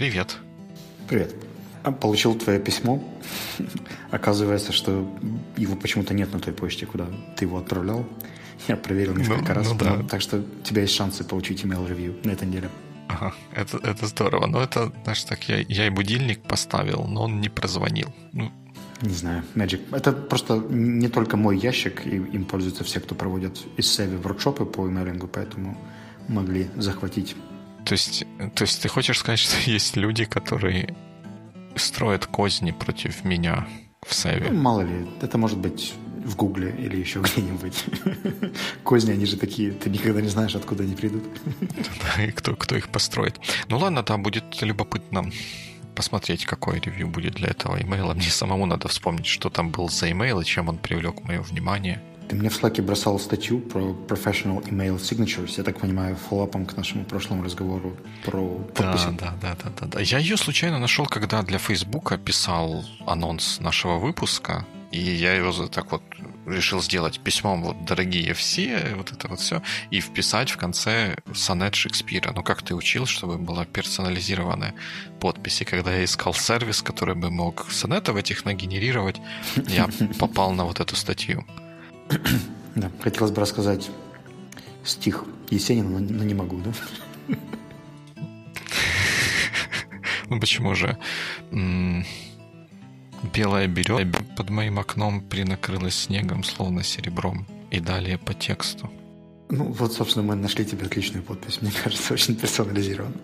Привет. Привет. А, получил твое письмо. Оказывается, что его почему-то нет на той почте, куда ты его отправлял. Я проверил несколько ну, раз. Ну, да. Так что у тебя есть шансы получить email ревью на этой неделе. Ага, это, это здорово. Но это, знаешь, так я, я и будильник поставил, но он не прозвонил. Ну, не знаю, Magic. Это просто не только мой ящик, и им пользуются все, кто проводят из Севи воркшопы по имейлингу, поэтому могли захватить. То есть, то есть ты хочешь сказать, что есть люди, которые строят козни против меня в Севе? Ну, мало ли, это может быть в Гугле или еще где-нибудь. Козни, они же такие, ты никогда не знаешь, откуда они придут. Да, и кто, кто их построит. Ну ладно, да, будет любопытно посмотреть, какой ревью будет для этого имейла. Мне самому надо вспомнить, что там был за имейл и чем он привлек мое внимание. Ты мне в Slack бросал статью про professional email signatures, я так понимаю, фоллапом к нашему прошлому разговору про подписи. Да, да, да, да, да. Я ее случайно нашел, когда для Фейсбука писал анонс нашего выпуска, и я его так вот решил сделать письмом вот «Дорогие все», вот это вот все, и вписать в конце сонет Шекспира. Ну, как ты учил, чтобы была персонализированная подпись. И когда я искал сервис, который бы мог сонетов этих нагенерировать, я попал на вот эту статью. Да, хотелось бы рассказать стих Есенина, но не могу, да? Ну, почему же? Белая береза под моим окном принакрылась снегом, словно серебром. И далее по тексту. Ну, вот, собственно, мы нашли тебе отличную подпись. Мне кажется, очень персонализировано.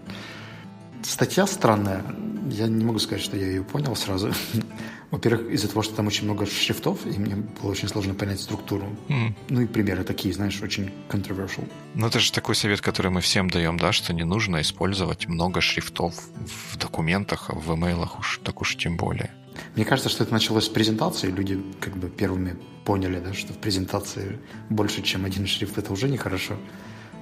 Статья странная. Я не могу сказать, что я ее понял сразу. Во-первых, из-за того, что там очень много шрифтов, и мне было очень сложно понять структуру. Mm. Ну и примеры такие, знаешь, очень controversial. Ну это же такой совет, который мы всем даем, да, что не нужно использовать много шрифтов в документах, в имейлах уж так уж тем более. Мне кажется, что это началось с презентации. Люди как бы первыми поняли, да, что в презентации больше, чем один шрифт, это уже нехорошо,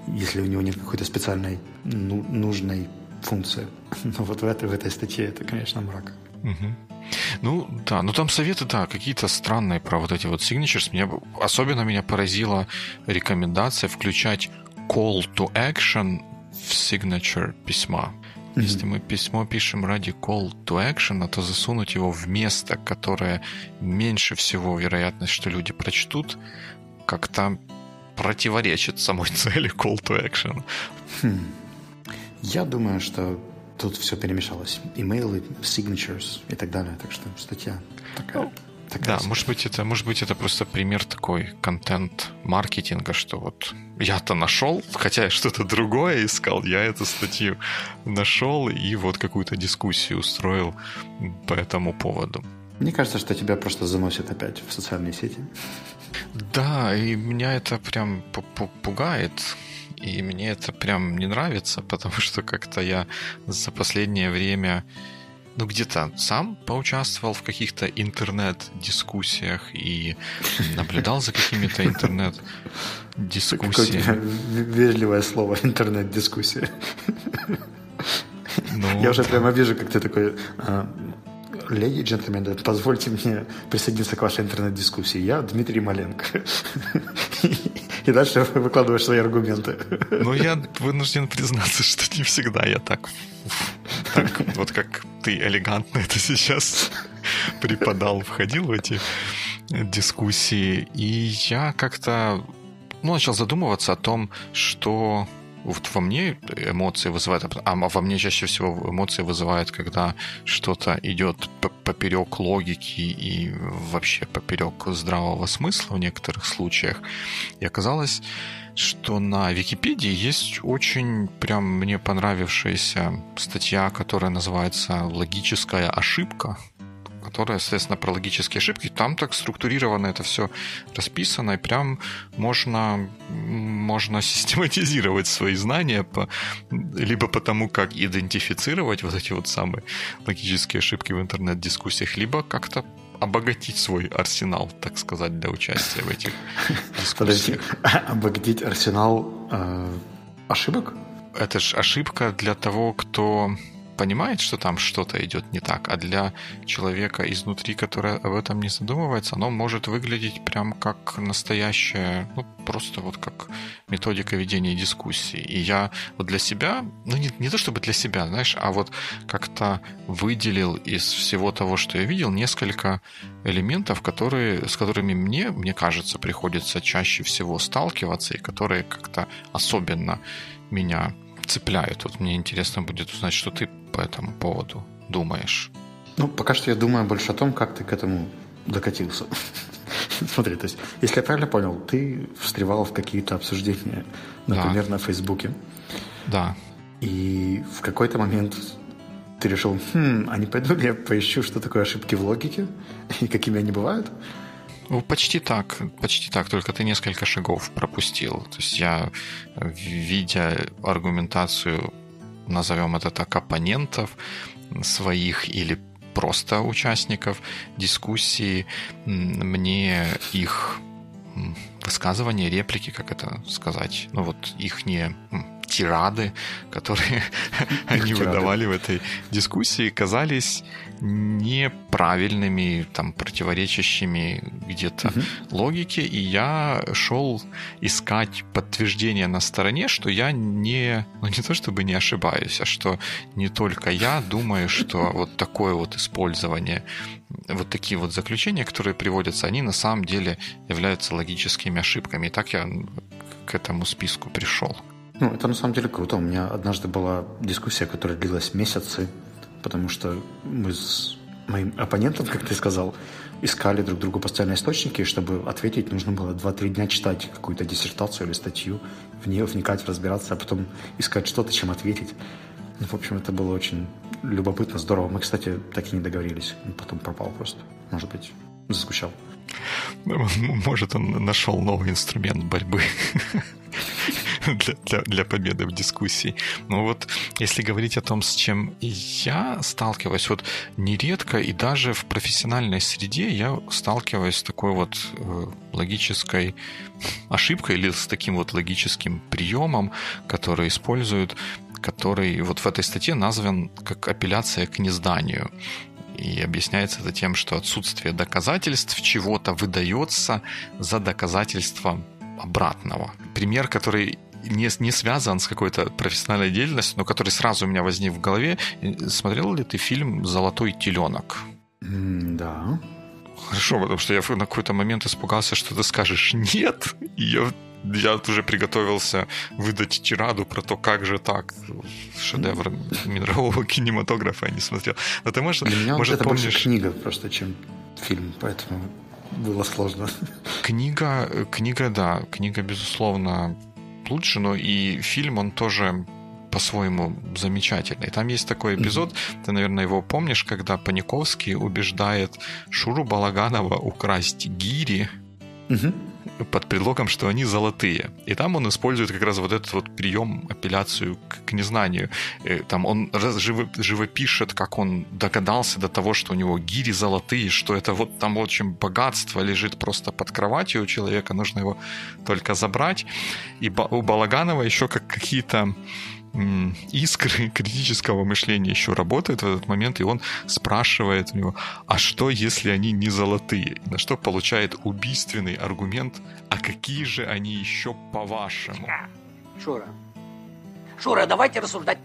если у него нет какой-то специальной ну, нужной функции. Но вот в этой, в этой статье это, конечно, мрак. Угу. Ну, да, но там советы, да, какие-то странные про вот эти вот signatures. Меня, особенно меня поразила рекомендация включать call to action в signature письма. Mm-hmm. Если мы письмо пишем ради call to action, то засунуть его в место, которое меньше всего вероятность, что люди прочтут, как-то противоречит самой цели call to action. Хм. Я думаю, что тут все перемешалось. Имейлы, signatures и так далее. Так что статья такая. Такая да, может быть, это, может быть, это просто пример такой контент-маркетинга, что вот я-то нашел, хотя я что-то другое искал, я эту статью нашел и вот какую-то дискуссию устроил по этому поводу. Мне кажется, что тебя просто заносит опять в социальные сети. Да, и меня это прям пугает. И мне это прям не нравится, потому что как-то я за последнее время ну, где-то сам поучаствовал в каких-то интернет-дискуссиях и наблюдал за какими-то интернет-дискуссиями. Вежливое слово интернет-дискуссия. Ну, Я уже прямо вижу, как ты такой а, Леди и джентльмены, позвольте мне присоединиться к вашей интернет-дискуссии. Я Дмитрий Маленко. И дальше выкладываешь свои аргументы. Ну, я вынужден признаться, что не всегда я так, так вот как ты элегантно это сейчас преподал, входил в эти дискуссии. И я как-то ну, начал задумываться о том, что вот во мне эмоции вызывают, а во мне чаще всего эмоции вызывают, когда что-то идет поперек логики и вообще поперек здравого смысла в некоторых случаях. И оказалось, что на Википедии есть очень прям мне понравившаяся статья, которая называется «Логическая ошибка», которая, соответственно, про логические ошибки. Там так структурировано это все расписано, и прям можно, можно систематизировать свои знания по, либо по тому, как идентифицировать вот эти вот самые логические ошибки в интернет-дискуссиях, либо как-то обогатить свой арсенал, так сказать, для участия в этих дискуссиях. Подожди, обогатить арсенал э, ошибок? Это же ошибка для того, кто понимает, что там что-то идет не так, а для человека изнутри, который об этом не задумывается, оно может выглядеть прям как настоящее, ну, просто вот как методика ведения дискуссии. И я вот для себя, ну, не, не то чтобы для себя, знаешь, а вот как-то выделил из всего того, что я видел, несколько элементов, которые, с которыми мне, мне кажется, приходится чаще всего сталкиваться и которые как-то особенно меня цепляют. Вот мне интересно будет узнать, что ты по этому поводу думаешь. Ну, пока что я думаю больше о том, как ты к этому докатился. Смотри, то есть, если я правильно понял, ты встревал в какие-то обсуждения, например, да. на Фейсбуке. Да. И в какой-то момент ты решил, хм, а не пойду я поищу, что такое ошибки в логике и какими они бывают? Ну, почти так, почти так, только ты несколько шагов пропустил. То есть я, видя аргументацию, назовем это так, оппонентов своих или просто участников дискуссии, мне их высказывания, реплики, как это сказать, ну вот их не тирады, которые они выдавали в этой дискуссии, казались неправильными, там, противоречащими где-то угу. логике, и я шел искать подтверждение на стороне, что я не, ну не то чтобы не ошибаюсь, а что не только я думаю, что вот такое вот использование, вот такие вот заключения, которые приводятся, они на самом деле являются логическими ошибками. И так я к этому списку пришел. Ну, это на самом деле круто. У меня однажды была дискуссия, которая длилась месяцы, потому что мы с моим оппонентом, как ты сказал, искали друг другу постоянные источники, чтобы ответить, нужно было 2-3 дня читать какую-то диссертацию или статью, в нее вникать, разбираться, а потом искать что-то, чем ответить. Ну, в общем, это было очень любопытно, здорово. Мы, кстати, так и не договорились. Потом пропал просто. Может быть, заскучал. Может, он нашел новый инструмент борьбы. для, для, для победы в дискуссии. Но вот если говорить о том, с чем я сталкиваюсь, вот нередко и даже в профессиональной среде я сталкиваюсь с такой вот э, логической ошибкой или с таким вот логическим приемом, который используют который вот в этой статье назван как апелляция к незданию. И объясняется это тем, что отсутствие доказательств чего-то выдается за доказательство обратного. Пример, который не, не связан с какой-то профессиональной деятельностью, но который сразу у меня возник в голове. Смотрел ли ты фильм «Золотой теленок»? да. Хорошо, потому что я на какой-то момент испугался, что ты скажешь «нет», и я я уже приготовился выдать тираду про то, как же так шедевр мирового кинематографа я не смотрел. Но ты можешь, Для меня может, это помнишь... больше книга просто, чем фильм, поэтому было сложно. Книга, книга, да, книга, безусловно, лучше, но и фильм, он тоже по-своему замечательный. Там есть такой эпизод, mm-hmm. ты, наверное, его помнишь, когда Паниковский убеждает Шуру Балаганова украсть гири, mm-hmm под предлогом, что они золотые. И там он использует как раз вот этот вот прием, апелляцию к, к незнанию. Э, там он живо, живопишет, как он догадался до того, что у него гири золотые, что это вот там очень богатство лежит просто под кроватью у человека, нужно его только забрать. И у Балаганова еще как какие-то искры критического мышления еще работают в этот момент, и он спрашивает у него, а что, если они не золотые? На что получает убийственный аргумент, а какие же они еще по-вашему? Шура, Шура, давайте рассуждать.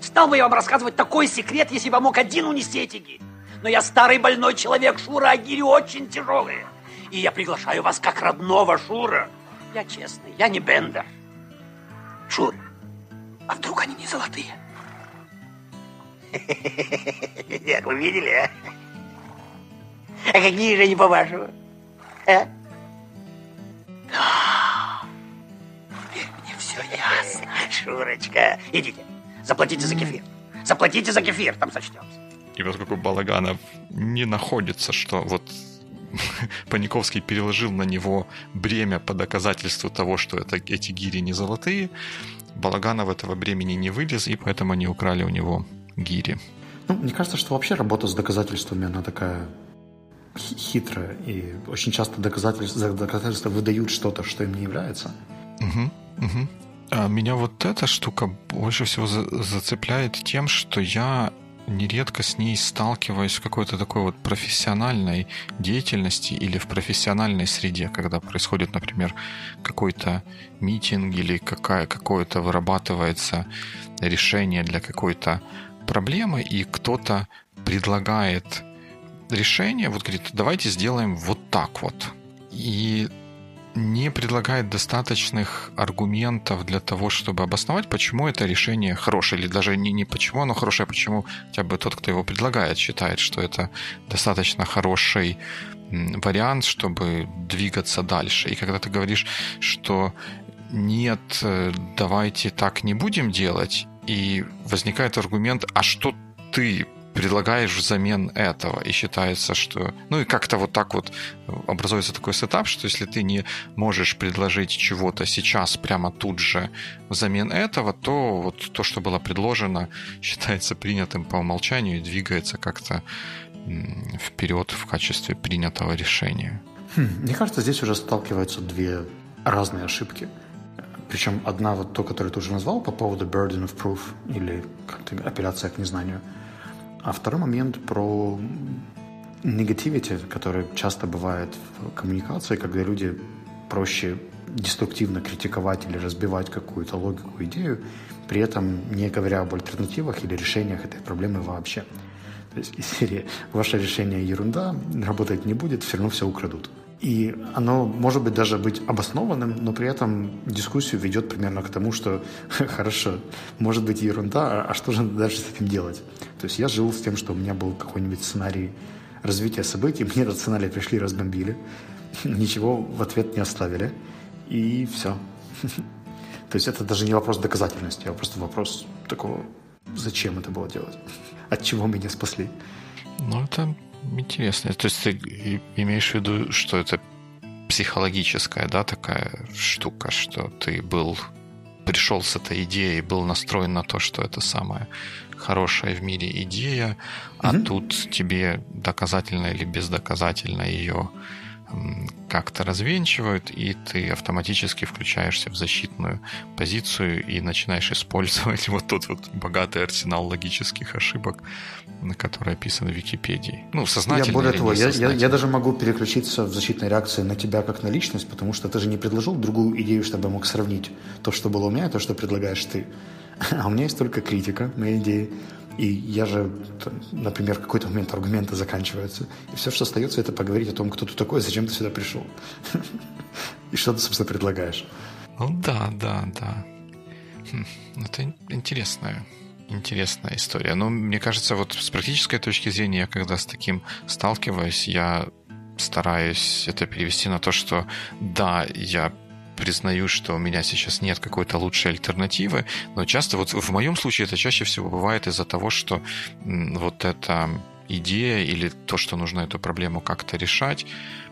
Стал бы я вам рассказывать такой секрет, если бы мог один унести эти гири. Но я старый больной человек, Шура, а гири очень тяжелые. И я приглашаю вас как родного Шура. Я честный, я не Бендер. Шура, а вдруг они не золотые? Нет, вы видели, а? А какие же они, по-вашему? А? Теперь мне все ясно. Шурочка, идите, заплатите за кефир. Заплатите за кефир, там сочтемся. И поскольку Балаганов не находится, что вот Паниковский переложил на него бремя по доказательству того, что это, эти гири не золотые, Балаганов этого бремени не вылез, и поэтому они украли у него гири. Ну, мне кажется, что вообще работа с доказательствами, она такая хитрая, и очень часто доказательства, доказательства выдают что-то, что им не является. Угу, угу. А меня вот эта штука больше всего зацепляет тем, что я нередко с ней сталкиваюсь в какой-то такой вот профессиональной деятельности или в профессиональной среде, когда происходит, например, какой-то митинг или какая, какое-то вырабатывается решение для какой-то проблемы, и кто-то предлагает решение, вот говорит, давайте сделаем вот так вот. И не предлагает достаточных аргументов для того, чтобы обосновать, почему это решение хорошее, или даже не, не почему оно хорошее, а почему хотя бы тот, кто его предлагает, считает, что это достаточно хороший вариант, чтобы двигаться дальше. И когда ты говоришь, что нет, э, давайте так не будем делать, и возникает аргумент, а что ты предлагаешь взамен этого. И считается, что... Ну и как-то вот так вот образуется такой сетап, что если ты не можешь предложить чего-то сейчас прямо тут же взамен этого, то вот то, что было предложено, считается принятым по умолчанию и двигается как-то вперед в качестве принятого решения. Хм, мне кажется, здесь уже сталкиваются две разные ошибки. Причем одна вот то, которую ты уже назвал по поводу burden of proof или как-то апелляция к незнанию – а второй момент про негативити, который часто бывает в коммуникации, когда люди проще деструктивно критиковать или разбивать какую-то логику, идею, при этом не говоря об альтернативах или решениях этой проблемы вообще. То есть из серии «Ваше решение ерунда, работать не будет, все равно все украдут». И оно может быть даже быть обоснованным, но при этом дискуссию ведет примерно к тому, что хорошо, может быть ерунда, а, а что же дальше с этим делать? То есть я жил с тем, что у меня был какой-нибудь сценарий развития событий, мне этот сценарий пришли, разбомбили, ничего в ответ не оставили, и все. То есть это даже не вопрос доказательности, а просто вопрос такого, зачем это было делать, от чего меня спасли. Ну, это интересно. То есть ты имеешь в виду, что это психологическая, да, такая штука, что ты был пришел с этой идеей, был настроен на то, что это самая хорошая в мире идея, а угу. тут тебе доказательно или бездоказательно ее как-то развенчивают, и ты автоматически включаешься в защитную позицию и начинаешь использовать вот тот вот богатый арсенал логических ошибок, на который описан в Википедии. Ну, сознательно Я более того, я, я, я даже могу переключиться в защитной реакции на тебя как на личность, потому что ты же не предложил другую идею, чтобы я мог сравнить то, что было у меня, и то, что предлагаешь ты. А у меня есть только критика моей идеи. И я же, например, в какой-то момент аргументы заканчиваются. И все, что остается, это поговорить о том, кто ты такой, зачем ты сюда пришел. И что ты, собственно, предлагаешь. Ну да, да, да. Хм, это интересная, интересная история. Но мне кажется, вот с практической точки зрения, я когда с таким сталкиваюсь, я стараюсь это перевести на то, что да, я признаю, что у меня сейчас нет какой-то лучшей альтернативы, но часто, вот в моем случае это чаще всего бывает из-за того, что вот эта идея или то, что нужно эту проблему как-то решать,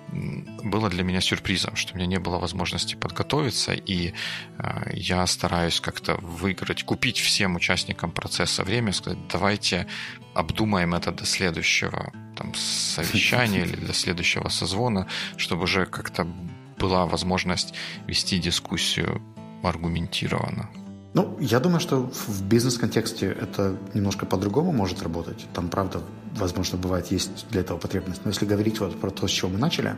было для меня сюрпризом, что у меня не было возможности подготовиться, и э, я стараюсь как-то выиграть, купить всем участникам процесса время, сказать, давайте обдумаем это до следующего там, совещания или до следующего созвона, чтобы уже как-то была возможность вести дискуссию аргументированно. Ну, я думаю, что в бизнес-контексте это немножко по-другому может работать. Там, правда, возможно, бывает, есть для этого потребность. Но если говорить вот про то, с чего мы начали,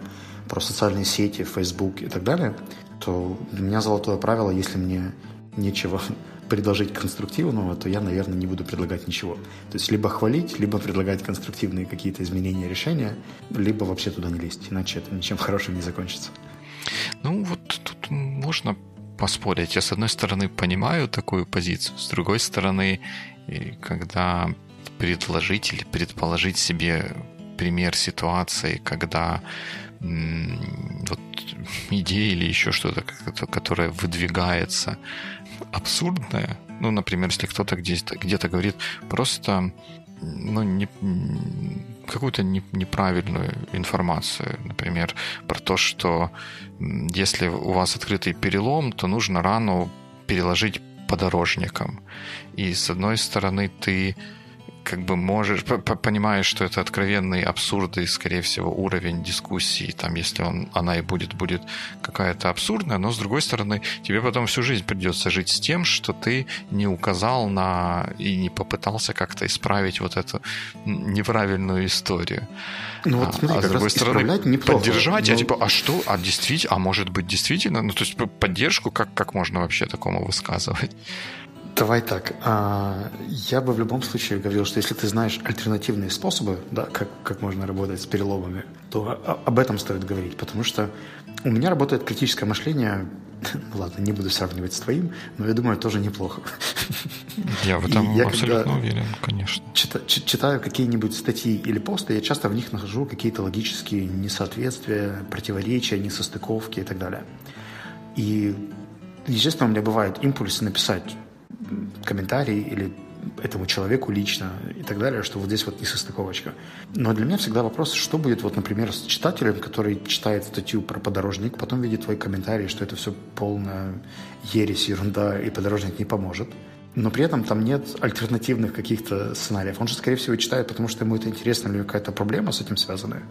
про социальные сети, Facebook и так далее, то для меня золотое правило, если мне нечего предложить конструктивного, то я, наверное, не буду предлагать ничего. То есть либо хвалить, либо предлагать конструктивные какие-то изменения решения, либо вообще туда не лезть, иначе это ничем хорошим не закончится. Ну, вот тут можно поспорить. Я, с одной стороны, понимаю такую позицию, с другой стороны, когда предложить или предположить себе пример ситуации, когда вот идея или еще что-то, которое выдвигается абсурдное, ну, например, если кто-то где-то, где-то говорит просто ну, не, какую-то не, неправильную информацию, например, про то, что если у вас открытый перелом, то нужно рану переложить подорожником. И с одной стороны ты как бы можешь, понимаешь, что это откровенный абсурд и, скорее всего, уровень дискуссии, там, если он, она и будет, будет какая-то абсурдная, но, с другой стороны, тебе потом всю жизнь придется жить с тем, что ты не указал на и не попытался как-то исправить вот эту неправильную историю. Ну вот смотри, а, а с другой стороны, неплохо, поддержать, а но... а типа, а что, а действительно, а может быть действительно, ну то есть поддержку, как, как можно вообще такому высказывать? Давай так. А, я бы в любом случае говорил, что если ты знаешь альтернативные способы, да, как, как можно работать с переломами, то об этом стоит говорить, потому что у меня работает критическое мышление, ну ладно, не буду сравнивать с твоим, но я думаю, тоже неплохо. Я в этом я абсолютно уверен, конечно. Чита, читаю какие-нибудь статьи или посты, я часто в них нахожу какие-то логические несоответствия, противоречия, несостыковки и так далее. И, естественно, у меня бывают импульсы написать комментарий или этому человеку лично и так далее, что вот здесь вот несостыковочка. Но для меня всегда вопрос, что будет, вот, например, с читателем, который читает статью про подорожник, потом видит твой комментарий, что это все полная ересь, ерунда, и подорожник не поможет. Но при этом там нет альтернативных каких-то сценариев. Он же, скорее всего, читает, потому что ему это интересно, или какая-то проблема с этим связанная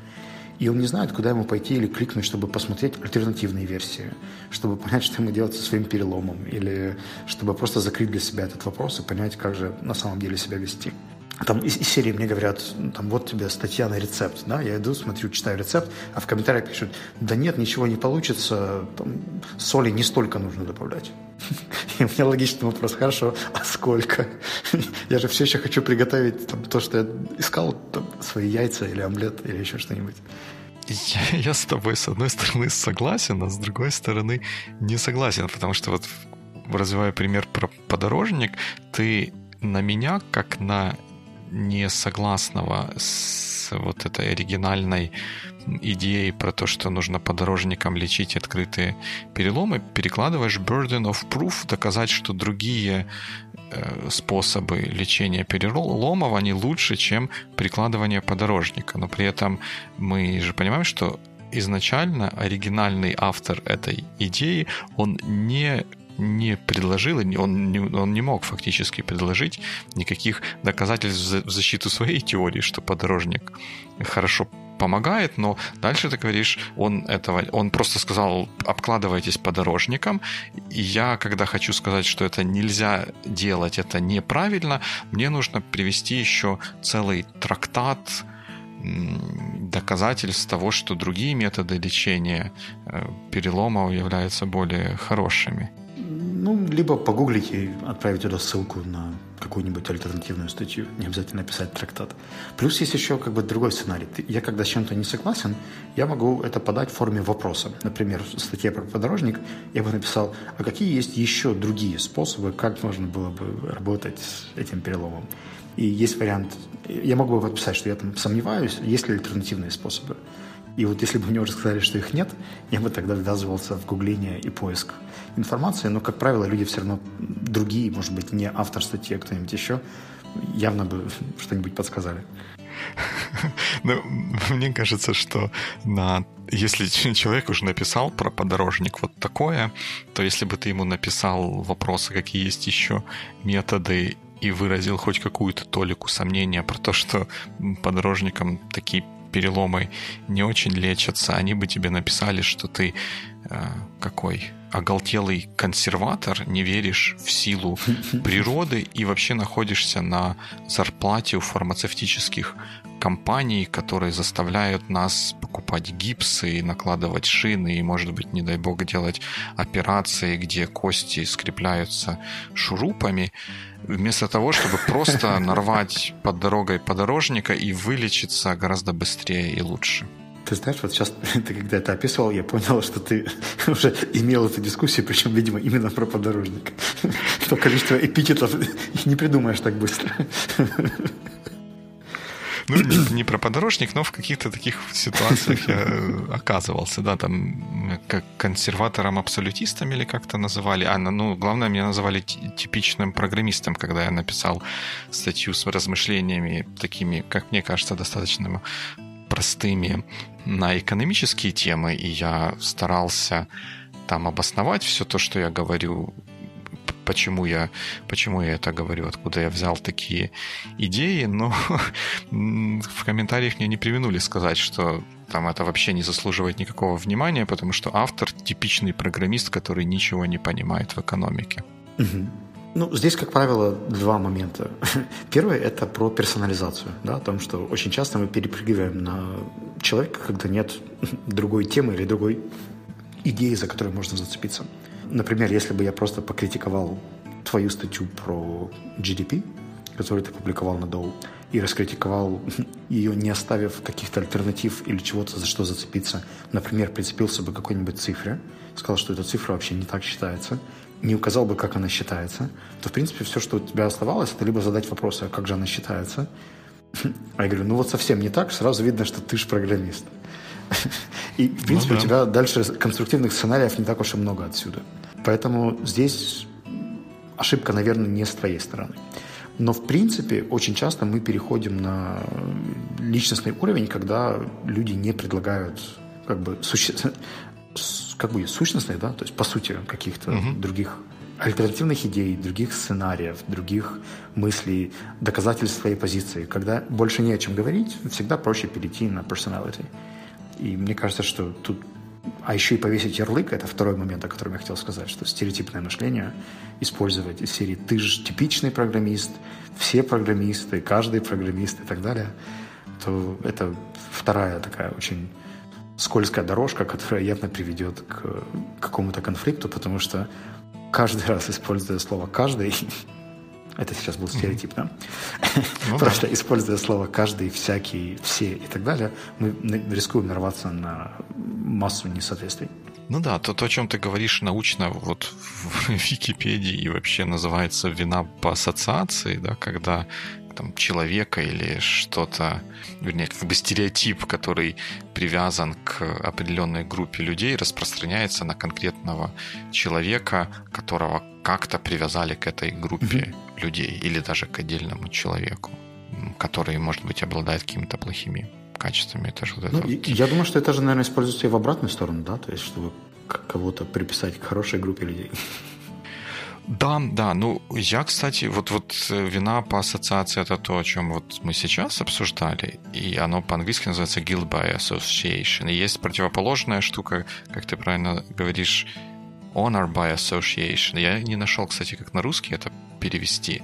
и он не знает, куда ему пойти или кликнуть, чтобы посмотреть альтернативные версии, чтобы понять, что ему делать со своим переломом, или чтобы просто закрыть для себя этот вопрос и понять, как же на самом деле себя вести. Там из, из серии мне говорят, там вот тебе статья на рецепт, да, я иду, смотрю, читаю рецепт, а в комментариях пишут, да нет, ничего не получится, там, соли не столько нужно добавлять. И у меня логичный вопрос, хорошо, а сколько? Я же все еще хочу приготовить там, то, что я искал, там, свои яйца или омлет или еще что-нибудь. Я, я с тобой, с одной стороны, согласен, а с другой стороны, не согласен, потому что вот развивая пример про подорожник, ты на меня, как на несогласного с вот этой оригинальной идеей про то, что нужно подорожникам лечить открытые переломы, перекладываешь burden of proof, доказать, что другие э, способы лечения переломов, они лучше, чем прикладывание подорожника. Но при этом мы же понимаем, что изначально оригинальный автор этой идеи, он не не предложил, он не, он не мог фактически предложить никаких доказательств в защиту своей теории, что подорожник хорошо помогает, но дальше ты говоришь, он этого, он просто сказал, обкладывайтесь подорожником. И я, когда хочу сказать, что это нельзя делать, это неправильно, мне нужно привести еще целый трактат доказательств того, что другие методы лечения э, переломов являются более хорошими. Ну, либо погуглить и отправить туда ссылку на какую-нибудь альтернативную статью. Не обязательно писать трактат. Плюс есть еще как бы другой сценарий. Я когда с чем-то не согласен, я могу это подать в форме вопроса. Например, в статье про подорожник я бы написал, а какие есть еще другие способы, как можно было бы работать с этим переломом. И есть вариант, я могу бы подписать, что я там сомневаюсь, есть ли альтернативные способы. И вот если бы мне уже сказали, что их нет, я бы тогда ввязывался в гугление и поиск информации. Но, как правило, люди все равно другие, может быть, не автор статьи, а кто-нибудь еще, явно бы что-нибудь подсказали. Ну, мне кажется, что на если человек уже написал про подорожник вот такое, то если бы ты ему написал вопросы, какие есть еще методы, и выразил хоть какую-то толику сомнения про то, что подорожникам такие переломы не очень лечатся, они бы тебе написали, что ты э, какой оголтелый консерватор, не веришь в силу природы и вообще находишься на зарплате у фармацевтических компаний, которые заставляют нас покупать гипсы и накладывать шины, и, может быть, не дай бог, делать операции, где кости скрепляются шурупами вместо того, чтобы просто нарвать под дорогой подорожника и вылечиться гораздо быстрее и лучше. Ты знаешь, вот сейчас ты когда это описывал, я понял, что ты уже имел эту дискуссию, причем, видимо, именно про подорожник. То количество эпитетов не придумаешь так быстро. Ну, не, про подорожник, но в каких-то таких ситуациях я оказывался, да, там как консерватором-абсолютистом или как-то называли. А, ну, главное, меня называли типичным программистом, когда я написал статью с размышлениями такими, как мне кажется, достаточно простыми на экономические темы, и я старался там обосновать все то, что я говорю почему я, почему я это говорю, откуда я взял такие идеи, но в комментариях мне не применули сказать, что там это вообще не заслуживает никакого внимания, потому что автор типичный программист, который ничего не понимает в экономике. Угу. Ну, здесь, как правило, два момента. Первый – это про персонализацию, да, о том, что очень часто мы перепрыгиваем на человека, когда нет другой темы или другой идеи, за которую можно зацепиться. Например, если бы я просто покритиковал твою статью про GDP, которую ты публиковал на Dow, и раскритиковал ее, не оставив каких-то альтернатив или чего-то, за что зацепиться. Например, прицепился бы к какой-нибудь цифре, сказал, что эта цифра вообще не так считается, не указал бы, как она считается, то, в принципе, все, что у тебя оставалось, это либо задать вопросы, а как же она считается. А я говорю, ну вот совсем не так, сразу видно, что ты же программист. И, в принципе, ну, да. у тебя дальше конструктивных сценариев не так уж и много отсюда. Поэтому здесь ошибка, наверное, не с твоей стороны. Но, в принципе, очень часто мы переходим на личностный уровень, когда люди не предлагают как бы суще как бы сущностных, да, то есть по сути каких-то угу. других альтернативных идей, других сценариев, других мыслей, доказательств своей позиции. Когда больше не о чем говорить, всегда проще перейти на personality. И мне кажется, что тут... А еще и повесить ярлык – это второй момент, о котором я хотел сказать, что стереотипное мышление использовать из серии «ты же типичный программист», «все программисты», «каждый программист» и так далее, то это вторая такая очень скользкая дорожка, которая явно приведет к какому-то конфликту, потому что каждый раз, используя слово «каждый», это сейчас был стереотип, да? Ну, Просто да. используя слово «каждый», «всякий», «все» и так далее, мы рискуем нарваться на массу несоответствий. Ну да, то, то, о чем ты говоришь научно вот в Википедии и вообще называется вина по ассоциации, да, когда там, человека или что-то, вернее, как бы стереотип, который привязан к определенной группе людей, распространяется на конкретного человека, которого как-то привязали к этой группе. Людей или даже к отдельному человеку, который, может быть, обладает какими-то плохими качествами. Это же вот ну, это вот... Я думаю, что это же, наверное, используется и в обратную сторону, да, то есть чтобы кого-то приписать к хорошей группе людей. Да, да. Ну, я, кстати, вот, вот э, вина по ассоциации это то, о чем вот мы сейчас обсуждали, и оно по-английски называется guilt by association. И есть противоположная штука, как ты правильно говоришь, honor by association. Я не нашел, кстати, как на русский это перевести.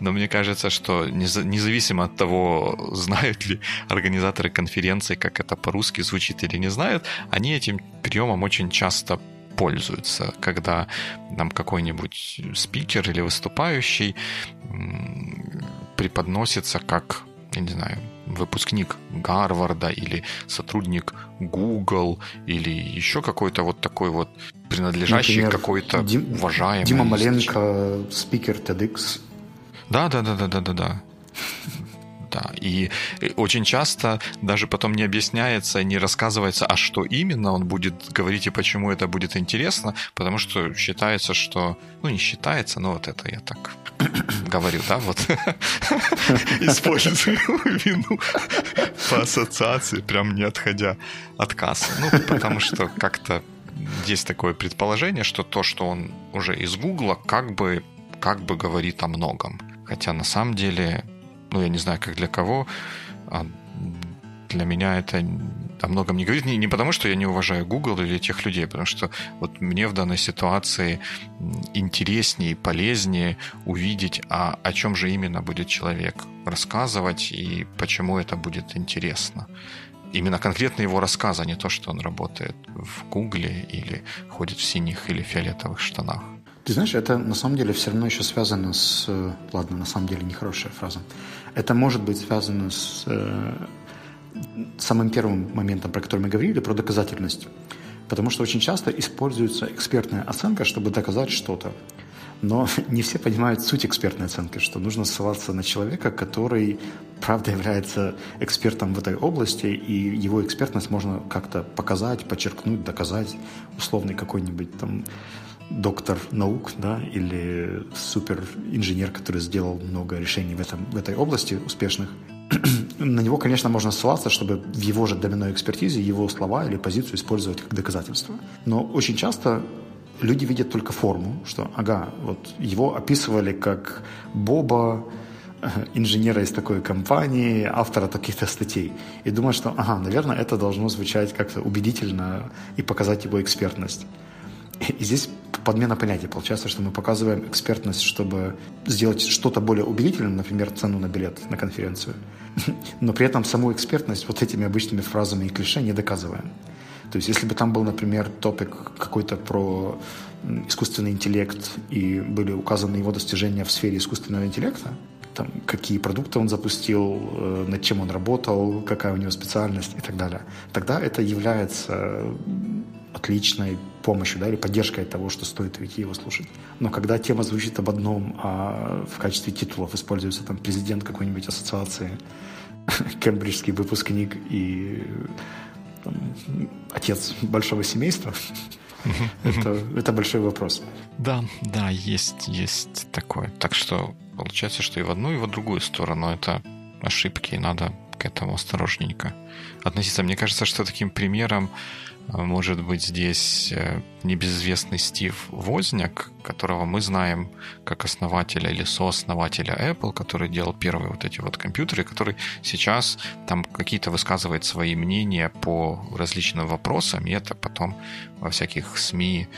Но мне кажется, что независимо от того, знают ли организаторы конференции, как это по-русски звучит или не знают, они этим приемом очень часто пользуются, когда нам какой-нибудь спикер или выступающий преподносится как, я не знаю, выпускник Гарварда или сотрудник Google или еще какой-то вот такой вот принадлежащий какой-то Дим, уважаемый. Дима Маленко, спикер TEDx. Да, да, да, да, да, да, да да. И очень часто даже потом не объясняется, не рассказывается, а что именно он будет говорить и почему это будет интересно, потому что считается, что... Ну, не считается, но вот это я так говорю, да, вот. Использую вину по ассоциации, прям не отходя от кассы. Ну, потому что как-то есть такое предположение, что то, что он уже из Гугла, как бы, как бы говорит о многом. Хотя на самом деле ну, я не знаю, как для кого, а для меня это о многом не говорит. Не, не потому, что я не уважаю Google или тех людей, потому что вот мне в данной ситуации интереснее, полезнее увидеть, а о чем же именно будет человек рассказывать и почему это будет интересно. Именно конкретно его рассказ, а не то, что он работает в Гугле или ходит в синих или фиолетовых штанах. Ты знаешь, это на самом деле все равно еще связано с... Ладно, на самом деле нехорошая фраза. Это может быть связано с э, самым первым моментом, про который мы говорили, про доказательность. Потому что очень часто используется экспертная оценка, чтобы доказать что-то. Но не все понимают суть экспертной оценки, что нужно ссылаться на человека, который, правда, является экспертом в этой области, и его экспертность можно как-то показать, подчеркнуть, доказать. Условный какой-нибудь там доктор наук, да, или суперинженер, который сделал много решений в, этом, в этой области успешных, на него, конечно, можно ссылаться, чтобы в его же доменной экспертизе его слова или позицию использовать как доказательство. Но очень часто люди видят только форму, что, ага, вот его описывали как Боба, э, инженера из такой компании, автора таких-то статей. И думают, что, ага, наверное, это должно звучать как-то убедительно и показать его экспертность. И здесь подмена понятия. Получается, что мы показываем экспертность, чтобы сделать что-то более убедительным, например, цену на билет на конференцию. Но при этом саму экспертность вот этими обычными фразами и клише не доказываем. То есть, если бы там был, например, топик какой-то про искусственный интеллект и были указаны его достижения в сфере искусственного интеллекта, там, какие продукты он запустил, э, над чем он работал, какая у него специальность и так далее, тогда это является отличной помощью да, или поддержкой того, что стоит идти его слушать. Но когда тема звучит об одном, а в качестве титулов используется там президент какой-нибудь ассоциации, кембриджский выпускник и там, отец большого семейства, это, это большой вопрос. Да, да, есть, есть такое. Так что получается, что и в одну, и в другую сторону это ошибки, и надо к этому осторожненько относиться. Мне кажется, что таким примером может быть здесь э, небезызвестный Стив Возняк, которого мы знаем как основателя или сооснователя Apple, который делал первые вот эти вот компьютеры, который сейчас там какие-то высказывает свои мнения по различным вопросам, и это потом во всяких СМИ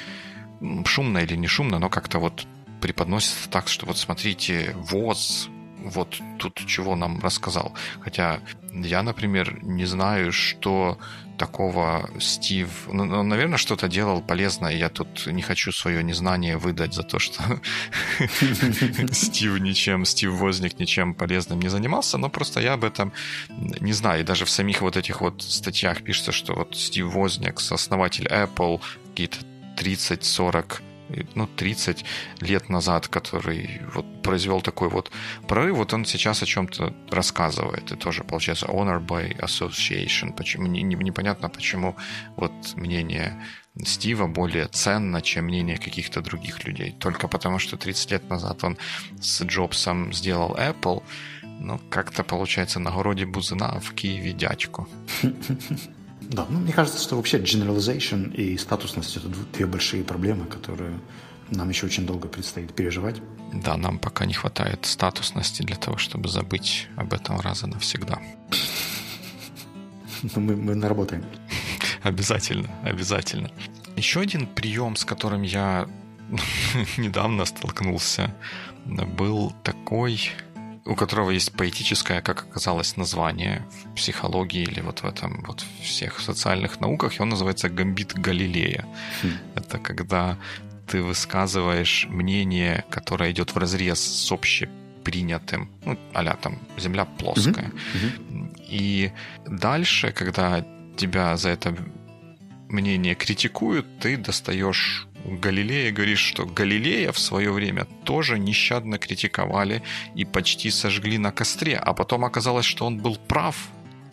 шумно или не шумно, но как-то вот преподносится так, что вот смотрите, ВОЗ вот тут чего нам рассказал. Хотя я, например, не знаю, что такого Стив... Ну, ну наверное, что-то делал полезное. Я тут не хочу свое незнание выдать за то, что Стив ничем, Стив Возник ничем полезным не занимался, но просто я об этом не знаю. И даже в самих вот этих вот статьях пишется, что вот Стив Возник, основатель Apple, какие-то 30-40 ну, 30 лет назад, который вот произвел такой вот прорыв, вот он сейчас о чем-то рассказывает. И тоже, получается, honor by association. Почему, не, непонятно, почему вот мнение Стива более ценно, чем мнение каких-то других людей. Только потому, что 30 лет назад он с Джобсом сделал Apple, ну, как-то, получается, на городе Бузына в Киеве дядьку. Да, ну, мне кажется, что вообще generalization и статусность – это две большие проблемы, которые нам еще очень долго предстоит переживать. Да, нам пока не хватает статусности для того, чтобы забыть об этом раз и навсегда. Но мы, мы наработаем. Обязательно, обязательно. Еще один прием, с которым я недавно столкнулся, был такой у которого есть поэтическое, как оказалось, название в психологии или вот в этом вот всех социальных науках, и он называется «Гамбит Галилея». Хм. Это когда ты высказываешь мнение, которое идет в разрез с общепринятым, ну, а там «Земля плоская». Mm-hmm. И дальше, когда тебя за это мнение критикуют, ты достаешь Галилея говоришь, что Галилея в свое время тоже нещадно критиковали и почти сожгли на костре, а потом оказалось, что он был прав.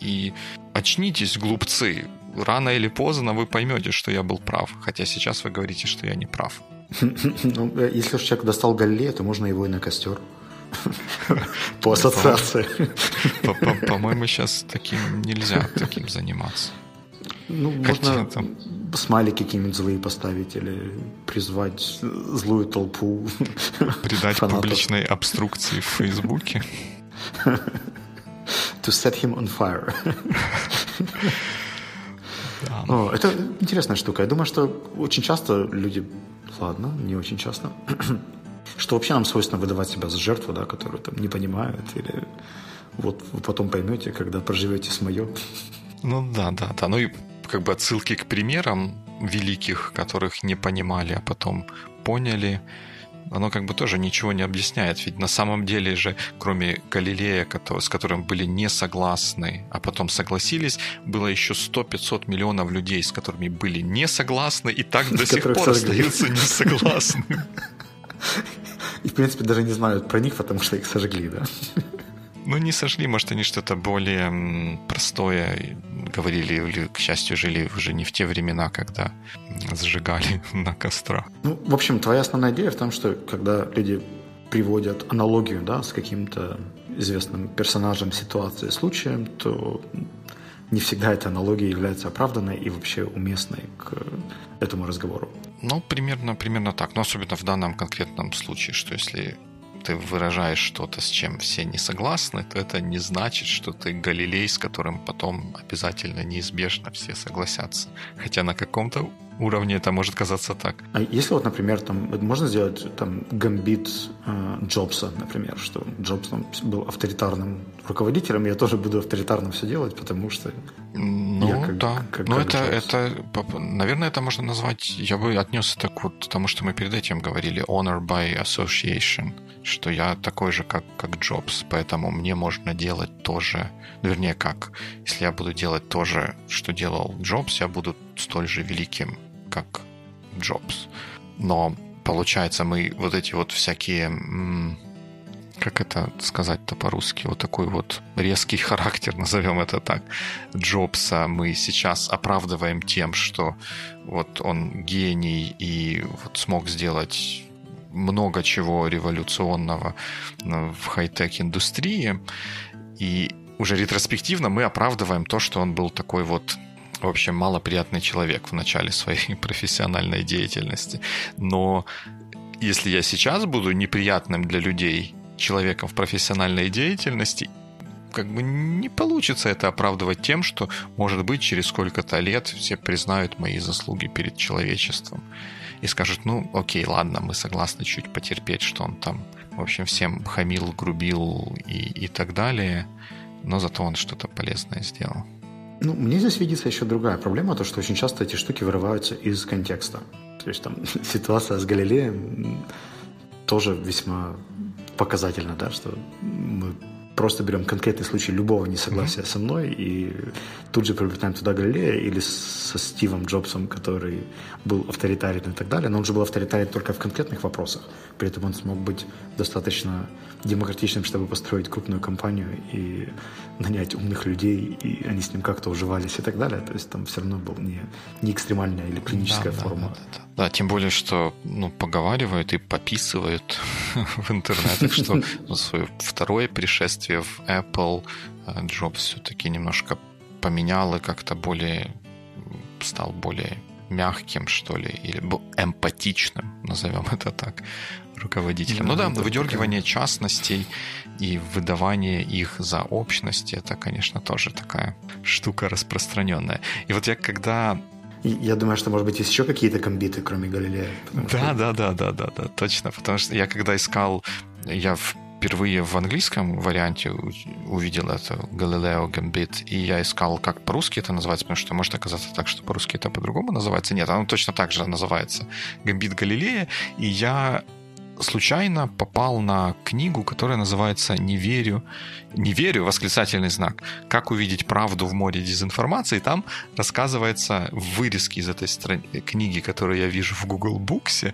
И очнитесь, глупцы, рано или поздно вы поймете, что я был прав, хотя сейчас вы говорите, что я не прав. Ну, э, если уж человек достал Галилея, то можно его и на костер. По ассоциации. По-моему, сейчас таким нельзя таким заниматься. Ну, можно там... смайлики какие-нибудь злые поставить или призвать злую толпу. Придать фанатов. публичной обструкции в Фейсбуке. To set him on fire. Да. О, это интересная штука. Я думаю, что очень часто люди, ладно, не очень часто, что вообще нам свойственно выдавать себя за жертву, да, которую там не понимают, или вот вы потом поймете, когда проживете с мое. Ну да, да, да. Ну и как бы отсылки к примерам великих, которых не понимали, а потом поняли, оно как бы тоже ничего не объясняет. Ведь на самом деле же, кроме Галилея, с которым были не согласны, а потом согласились, было еще 100-500 миллионов людей, с которыми были не согласны и так до сих пор остаются не согласны. И, в принципе, даже не знают про них, потому что их сожгли, да? Ну, не сожгли, может, они что-то более простое говорили, или, к счастью, жили уже не в те времена, когда сжигали на кострах. Ну, в общем, твоя основная идея в том, что когда люди приводят аналогию да, с каким-то известным персонажем, ситуацией, случаем, то не всегда эта аналогия является оправданной и вообще уместной к этому разговору. Ну, примерно, примерно так. Но особенно в данном конкретном случае, что если ты выражаешь что-то, с чем все не согласны, то это не значит, что ты Галилей, с которым потом обязательно неизбежно все согласятся. Хотя на каком-то уровне это может казаться так. А если вот, например, там можно сделать там гамбит э, Джобса, например, что Джобс там, был авторитарным руководителем, я тоже буду авторитарно все делать, потому что я как, да. как, ну, это, это, наверное, это можно назвать, я бы отнес это к вот тому, что мы перед этим говорили, honor by association, что я такой же, как, как Джобс, поэтому мне можно делать тоже, вернее, как, если я буду делать то же, что делал Джобс, я буду столь же великим, как Джобс. Но получается, мы вот эти вот всякие как это сказать-то по-русски, вот такой вот резкий характер, назовем это так, Джобса мы сейчас оправдываем тем, что вот он гений и вот смог сделать много чего революционного ну, в хай-тек индустрии, и уже ретроспективно мы оправдываем то, что он был такой вот в общем, малоприятный человек в начале своей профессиональной деятельности. Но если я сейчас буду неприятным для людей человеком в профессиональной деятельности, как бы не получится это оправдывать тем, что, может быть, через сколько-то лет все признают мои заслуги перед человечеством и скажут, ну, окей, ладно, мы согласны чуть потерпеть, что он там, в общем, всем хамил, грубил и, и так далее, но зато он что-то полезное сделал. Ну, мне здесь видится еще другая проблема, то, что очень часто эти штуки вырываются из контекста. То есть там ситуация с Галилеем тоже весьма показательна, да, что мы просто берем конкретный случай любого несогласия mm-hmm. со мной и тут же приобретаем туда Галилея или со Стивом Джобсом, который был авторитарен и так далее, но он же был авторитарен только в конкретных вопросах. При этом он смог быть достаточно демократичным, чтобы построить крупную компанию и нанять умных людей, и они с ним как-то уживались и так далее. То есть там все равно был не, не экстремальная или клиническая да, форма. Да, да, да. да, тем более, что ну, поговаривают и пописывают в интернетах, что свое второе пришествие в Apple Джобс все-таки немножко поменял и как-то более стал более мягким, что ли, или эмпатичным, назовем это так, руководителем. Ну да, выдергивание такая... частностей и выдавание их за общности, это, конечно, тоже такая штука распространенная. И вот я когда я думаю, что, может быть, есть еще какие-то комбиты, кроме Галилея. Да, что... да, да, да, да, да, точно. Потому что я когда искал, я в впервые в английском варианте увидел это Galileo Gambit, и я искал, как по-русски это называется, потому что может оказаться так, что по-русски это по-другому называется. Нет, оно точно так же называется Гамбит Галилея, и я случайно попал на книгу, которая называется «Не верю, не верю, восклицательный знак. Как увидеть правду в море дезинформации». Там рассказывается вырезки из этой стран... книги, которую я вижу в Google Books,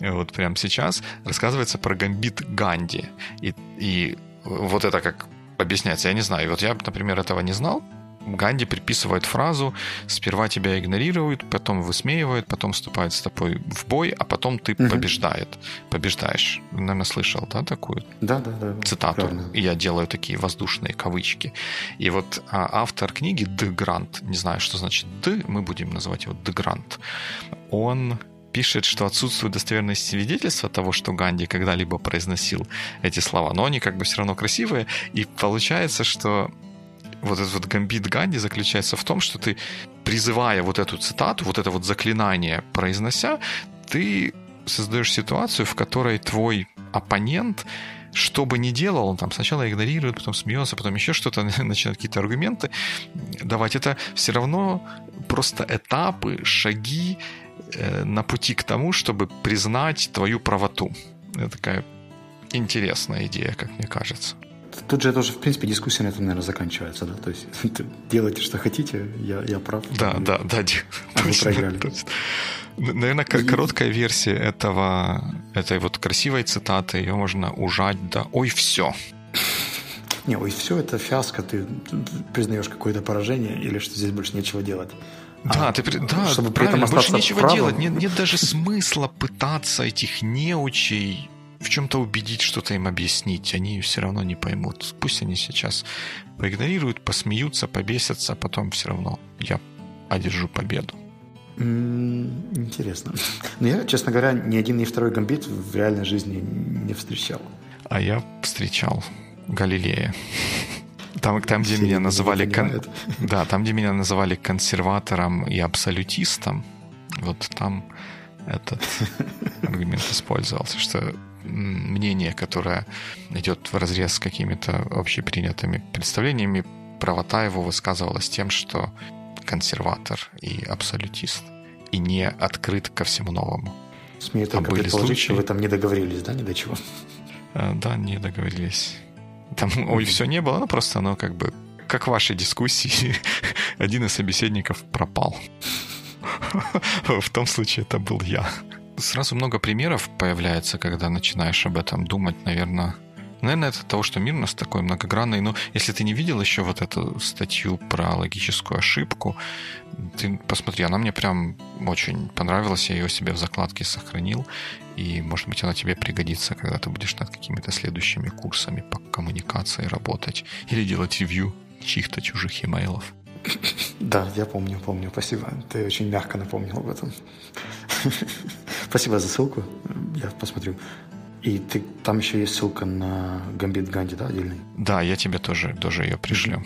вот прямо сейчас, рассказывается про гамбит Ганди. И, и вот это как объясняется, я не знаю. Вот я, например, этого не знал, Ганди приписывает фразу «сперва тебя игнорируют, потом высмеивают, потом вступают с тобой в бой, а потом ты угу. побеждает, побеждаешь». Наверное, слышал, да, такую да, да, да, цитату? Правильно. Я делаю такие воздушные кавычки. И вот а, автор книги Д. Грант, не знаю, что значит Д, мы будем называть его Д. Грант, он пишет, что отсутствует достоверность свидетельства того, что Ганди когда-либо произносил эти слова, но они как бы все равно красивые, и получается, что вот этот вот гамбит Ганди заключается в том, что ты, призывая вот эту цитату, вот это вот заклинание произнося, ты создаешь ситуацию, в которой твой оппонент что бы ни делал, он там сначала игнорирует, потом смеется, потом еще что-то, начинает какие-то аргументы давать. Это все равно просто этапы, шаги э, на пути к тому, чтобы признать твою правоту. Это такая интересная идея, как мне кажется. Тут же тоже, в принципе, дискуссия на этом, наверное, заканчивается, да? То есть делайте, что хотите, я, я прав. Да, да, да. А вы проиграли. Наверное, короткая версия этого, этой вот красивой цитаты, ее можно ужать до «Ой, все». Не, ой, все это фиаско, ты признаешь какое-то поражение или что здесь больше нечего делать. Да, а, ты, да, чтобы при этом больше нечего правым. делать. Нет, нет даже смысла пытаться этих неучей в чем-то убедить, что-то им объяснить, они все равно не поймут. Пусть они сейчас поигнорируют, посмеются, побесятся, а потом все равно я одержу победу. Интересно. Но я, честно говоря, ни один, ни второй гамбит в реальной жизни не встречал. А я встречал Галилея. Там, там где меня называли... Кон... Да, там, где меня называли консерватором и абсолютистом, вот там этот аргумент использовался, что мнение, которое идет в разрез с какими-то общепринятыми представлениями, правота его высказывалась тем, что консерватор и абсолютист, и не открыт ко всему новому. Смею только а предположить, случаи... что вы там не договорились, да, ни до чего? Э, да, не договорились. Там, ой, все не было, ну просто оно как бы, как в вашей дискуссии, один из собеседников пропал. В том случае это был я. Сразу много примеров появляется, когда начинаешь об этом думать, наверное, Наверное, это того, что мир у нас такой многогранный. Но если ты не видел еще вот эту статью про логическую ошибку, ты посмотри, она мне прям очень понравилась. Я ее себе в закладке сохранил. И, может быть, она тебе пригодится, когда ты будешь над какими-то следующими курсами по коммуникации работать. Или делать ревью чьих-то чужих имейлов. Да, я помню, помню. Спасибо. Ты очень мягко напомнил об этом. Спасибо за ссылку. Я посмотрю. И ты, там еще есть ссылка на Гамбит Ганди, да, отдельный? Да, я тебе тоже, тоже ее пришлю.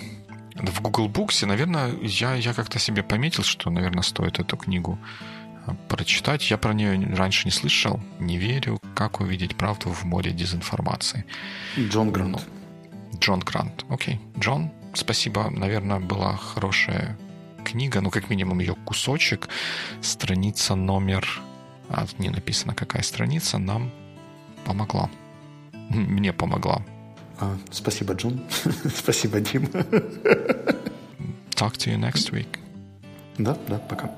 В Google Books, наверное, я, я как-то себе пометил, что, наверное, стоит эту книгу а, прочитать. Я про нее раньше не слышал. Не верю, как увидеть правду в море дезинформации. Джон Грант. Ну, Джон Грант. Окей. Джон, спасибо. Наверное, была хорошая книга, ну, как минимум, ее кусочек. Страница номер... А, не написано, какая страница. Нам помогла. Мне помогла. А, спасибо, Джун. спасибо, Дим. Talk to you next week. Да, да, пока.